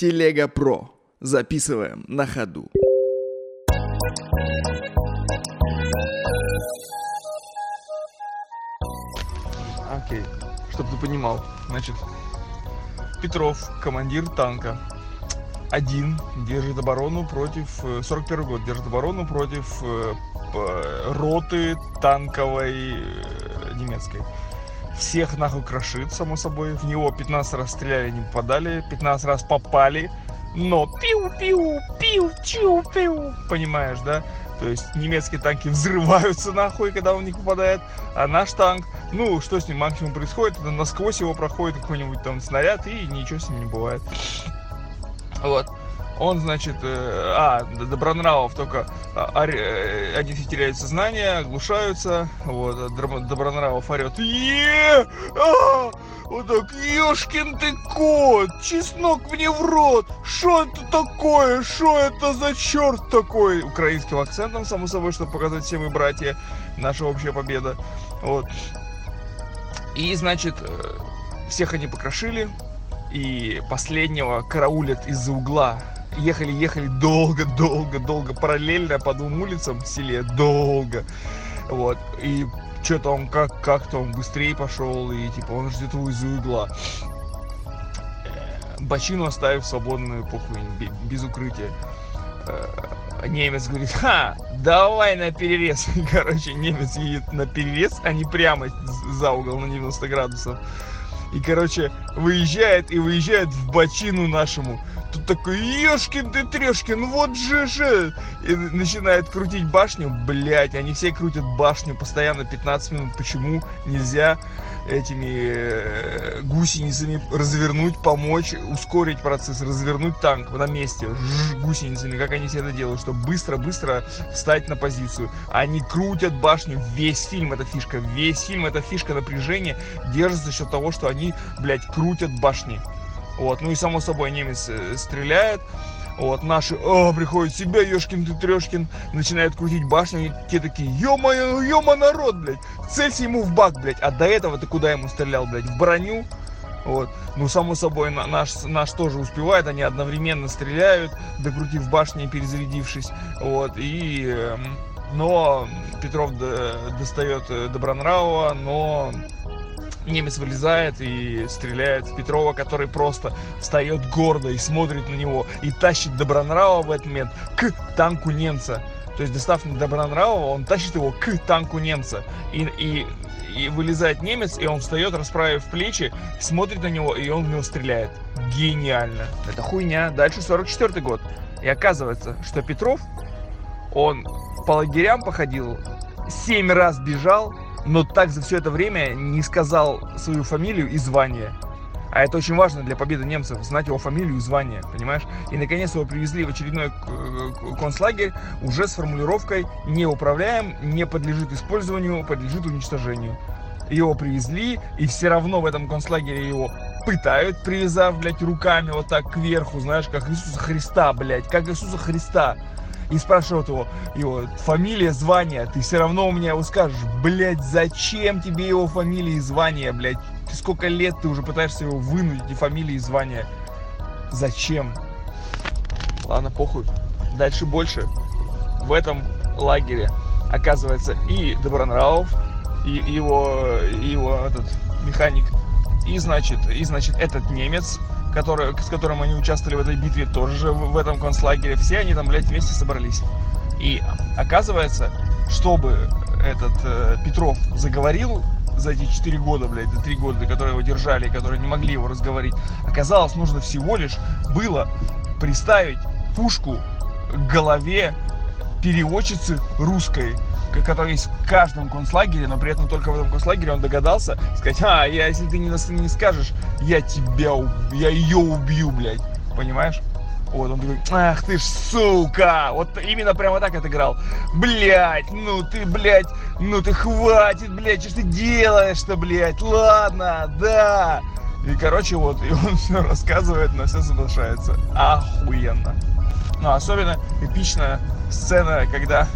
Телега Про. Записываем на ходу. Окей, чтобы ты понимал. Значит, Петров, командир танка, один держит оборону против... э, 41 год держит оборону против э, роты танковой э, немецкой. Всех нахуй крошит, само собой. В него 15 раз стреляли, не попадали. 15 раз попали. Но пиу-пиу, пиу-чиу-пиу. Понимаешь, да? То есть немецкие танки взрываются нахуй, когда он них попадает. А наш танк, ну, что с ним максимум происходит, это насквозь его проходит какой-нибудь там снаряд, и ничего с ним не бывает. Вот. Он, значит, э, а, Добронравов только а, э, они теряют сознание, оглушаются, вот, а Добронравов орет, е а! Вот так, ёшкин ты кот, чеснок мне в рот, что это такое, что это за черт такой? Украинским акцентом, само собой, чтобы показать все мы братья, наша общая победа, вот. И, значит, э, всех они покрошили, и последнего караулят из-за угла. Ехали, ехали долго, долго, долго, параллельно по двум улицам в селе, долго. Вот. И что-то он как, как-то он быстрее пошел, и типа он ждет его из-за угла. Э, Бочину оставив свободную похуй, бе- без укрытия. Э, Немец говорит, ха, давай на перерез. Короче, немец едет на перерез, а не прямо за угол на 90 градусов. И, короче, выезжает и выезжает в бочину нашему. Тут такой, ешкин ты трешкин, вот же же. И начинает крутить башню. Блять, они все крутят башню постоянно 15 минут. Почему нельзя этими э, гусеницами развернуть, помочь, ускорить процесс, развернуть танк на месте Жж, гусеницами, как они все это делают, чтобы быстро-быстро встать на позицию. Они крутят башню, весь фильм это фишка, весь фильм это фишка напряжения держится за счет того, что они, блядь, крутят башни. Вот, ну и само собой немец э, стреляет. Вот, наши, о, приходит себя, ешкин ты трешкин, начинают крутить башню, и те такие, ё-моё, ё народ, блядь, целься ему в бак, блядь, а до этого ты куда ему стрелял, блядь, в броню? Вот, ну, само собой, на- наш, наш тоже успевает, они одновременно стреляют, докрутив башни перезарядившись, вот, и, эм, но Петров до- достает э, Добронравова, но немец вылезает и стреляет в Петрова, который просто встает гордо и смотрит на него и тащит Добронравова в этот момент к танку немца. То есть, достав Добронравова, он тащит его к танку немца. И, и, и вылезает немец, и он встает, расправив плечи, смотрит на него, и он в него стреляет. Гениально. Это хуйня. Дальше 44 год. И оказывается, что Петров, он по лагерям походил, семь раз бежал, но так за все это время не сказал свою фамилию и звание. А это очень важно для победы немцев, знать его фамилию и звание, понимаешь? И наконец его привезли в очередной к- к- концлагерь уже с формулировкой «не управляем, не подлежит использованию, подлежит уничтожению». Его привезли, и все равно в этом концлагере его пытают, привязав, блядь, руками вот так кверху, знаешь, как Иисуса Христа, блядь, как Иисуса Христа и спрашивают его, его фамилия, звание, ты все равно у меня его скажешь, блядь, зачем тебе его фамилия и звание, блядь? Сколько лет ты уже пытаешься его вынудить и фамилии и звание? Зачем? Ладно, похуй. Дальше больше. В этом лагере оказывается и Добронравов, и его, и его этот механик, и значит, и значит этот немец, который, с которым они участвовали в этой битве, тоже же в, этом концлагере. Все они там, блядь, вместе собрались. И оказывается, чтобы этот э, Петров заговорил за эти 4 года, блядь, за 3 года, которые его держали, которые не могли его разговорить, оказалось, нужно всего лишь было приставить пушку к голове переводчицы русской, к- которая есть в каждом концлагере, но при этом только в этом концлагере он догадался сказать, а, я, если ты не, не скажешь, я тебя, я ее убью, блядь, понимаешь? Вот, он такой, ах ты ж сука! Вот именно прямо так отыграл. Блять, ну ты, блядь, ну ты хватит, блядь, что ты делаешь-то, блядь? Ладно, да. И, короче, вот, и он все рассказывает, на все соглашается. Охуенно. Ну, особенно эпичная сцена, когда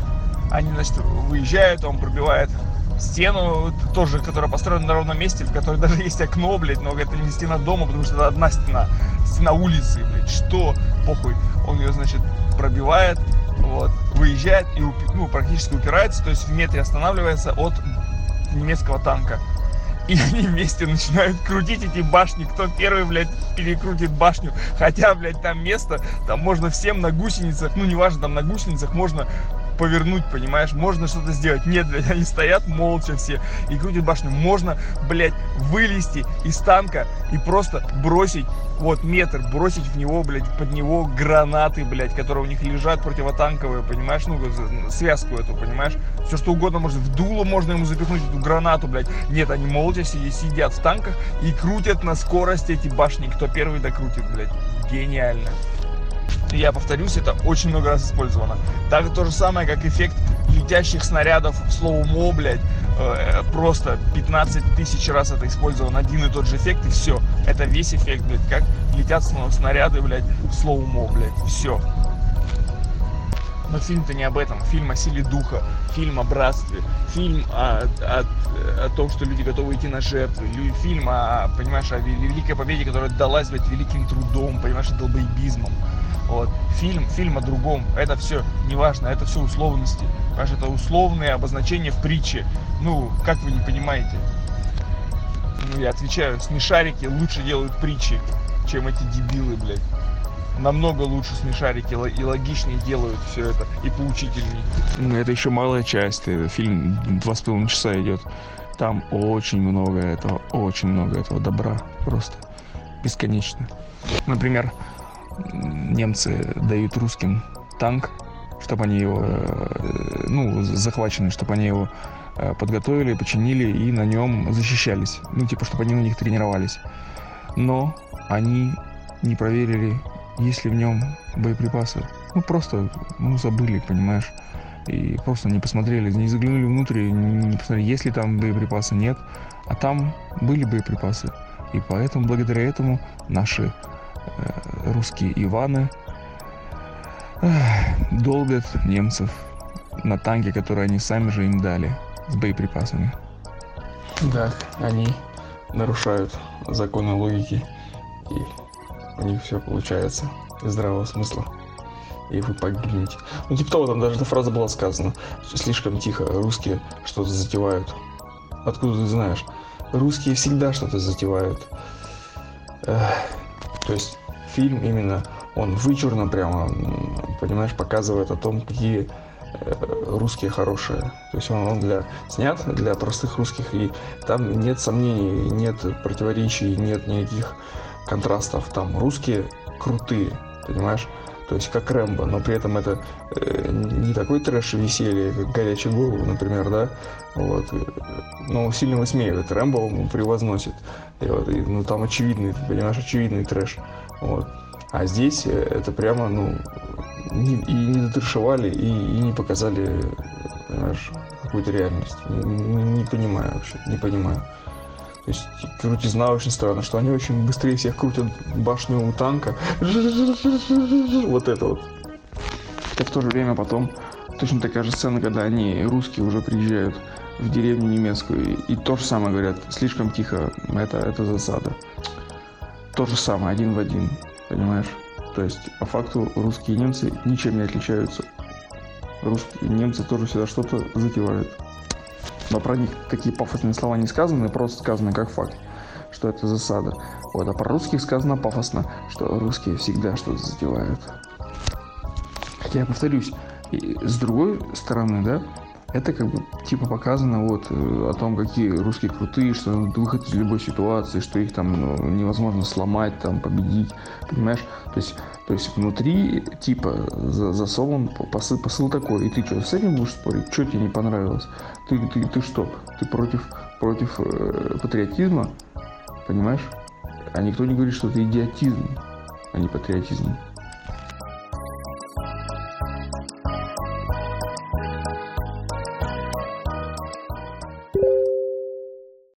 они, значит, выезжают, он пробивает стену тоже, которая построена на ровном месте, в которой даже есть окно, блядь, но это не стена дома, потому что это одна стена, стена улицы, блядь, что, похуй, он ее, значит, пробивает, вот, выезжает и ну, практически упирается, то есть в метре останавливается от немецкого танка. И они вместе начинают крутить эти башни. Кто первый, блядь, перекрутит башню. Хотя, блядь, там место, там можно всем на гусеницах, ну, неважно, там на гусеницах можно повернуть, понимаешь? Можно что-то сделать. Нет, блядь, они стоят молча все и крутят башню. Можно, блядь, вылезти из танка и просто бросить вот метр, бросить в него, блядь, под него гранаты, блядь, которые у них лежат противотанковые, понимаешь? Ну, связку эту, понимаешь? Все что угодно можно, в дуло можно ему запихнуть эту гранату, блядь. Нет, они молча сидят в танках и крутят на скорости эти башни. Кто первый докрутит, блядь. Гениально я повторюсь, это очень много раз использовано. Так то же самое, как эффект летящих снарядов в слово мо, блядь, э, просто 15 тысяч раз это использован один и тот же эффект, и все. Это весь эффект, блядь, как летят снаряды, блядь, в слово мо, блядь, все. Но фильм-то не об этом. Фильм о силе духа, фильм о братстве, фильм о, о, о том, что люди готовы идти на жертвы, фильм о, понимаешь, о великой победе, которая далась, блядь, великим трудом, понимаешь, долбоебизмом. Вот. Фильм, фильм о другом. Это все неважно, это все условности. Понимаешь, это условные обозначения в притче. Ну, как вы не понимаете? Ну, я отвечаю, смешарики лучше делают притчи, чем эти дебилы, блядь. Намного лучше смешарики и логичнее делают все это, и поучительнее. Ну, это еще малая часть. Фильм два с половиной часа идет. Там очень много этого, очень много этого добра. Просто бесконечно. Например, немцы дают русским танк, чтобы они его, э, ну, захвачены, чтобы они его э, подготовили, починили и на нем защищались. Ну, типа, чтобы они на них тренировались. Но они не проверили, есть ли в нем боеприпасы. Ну, просто, ну, забыли, понимаешь. И просто не посмотрели, не заглянули внутрь, не посмотрели, есть ли там боеприпасы, нет. А там были боеприпасы. И поэтому, благодаря этому, наши русские Иваны долбят немцев на танке, которые они сами же им дали с боеприпасами. Да, они нарушают законы логики, и у них все получается из здравого смысла. И вы погибнете. Ну, типа того, там даже эта фраза была сказана. Слишком тихо, русские что-то затевают. Откуда ты знаешь? Русские всегда что-то затевают. Эх. То есть фильм именно, он вычурно прямо, понимаешь, показывает о том, какие э, русские хорошие. То есть он, он для, снят для простых русских, и там нет сомнений, нет противоречий, нет никаких контрастов. Там русские крутые, понимаешь? То есть как Рэмбо, но при этом это э, не такой трэш и веселье, как горячий голову, например, да, вот, но сильно высмеивает, Рэмбо превозносит, и вот, и, ну там очевидный, понимаешь, очевидный трэш, вот. А здесь э, это прямо, ну, не, и не дотрешевали, и, и не показали, понимаешь, какую-то реальность. Не, не понимаю вообще, не понимаю. То есть крутизна очень странно, что они очень быстрее всех крутят башню у танка. Вот это вот. И в то же время потом точно такая же сцена, когда они, русские, уже приезжают в деревню немецкую, и, то же самое говорят, слишком тихо, это, это засада. То же самое, один в один, понимаешь? То есть, по факту, русские и немцы ничем не отличаются. Русские и немцы тоже всегда что-то затевают но про них какие пафосные слова не сказаны, просто сказано как факт, что это засада. Вот, а про русских сказано пафосно, что русские всегда что-то задевают. Хотя я повторюсь, и с другой стороны, да, это как бы типа показано вот э, о том, какие русские крутые, что выход из любой ситуации, что их там ну, невозможно сломать, там победить, понимаешь? То есть, то есть внутри типа за, засован посыл, посыл такой, и ты что, с этим будешь спорить? Что тебе не понравилось? Ты, ты, ты что? Ты против, против э, патриотизма? Понимаешь? А никто не говорит, что это идиотизм, а не патриотизм.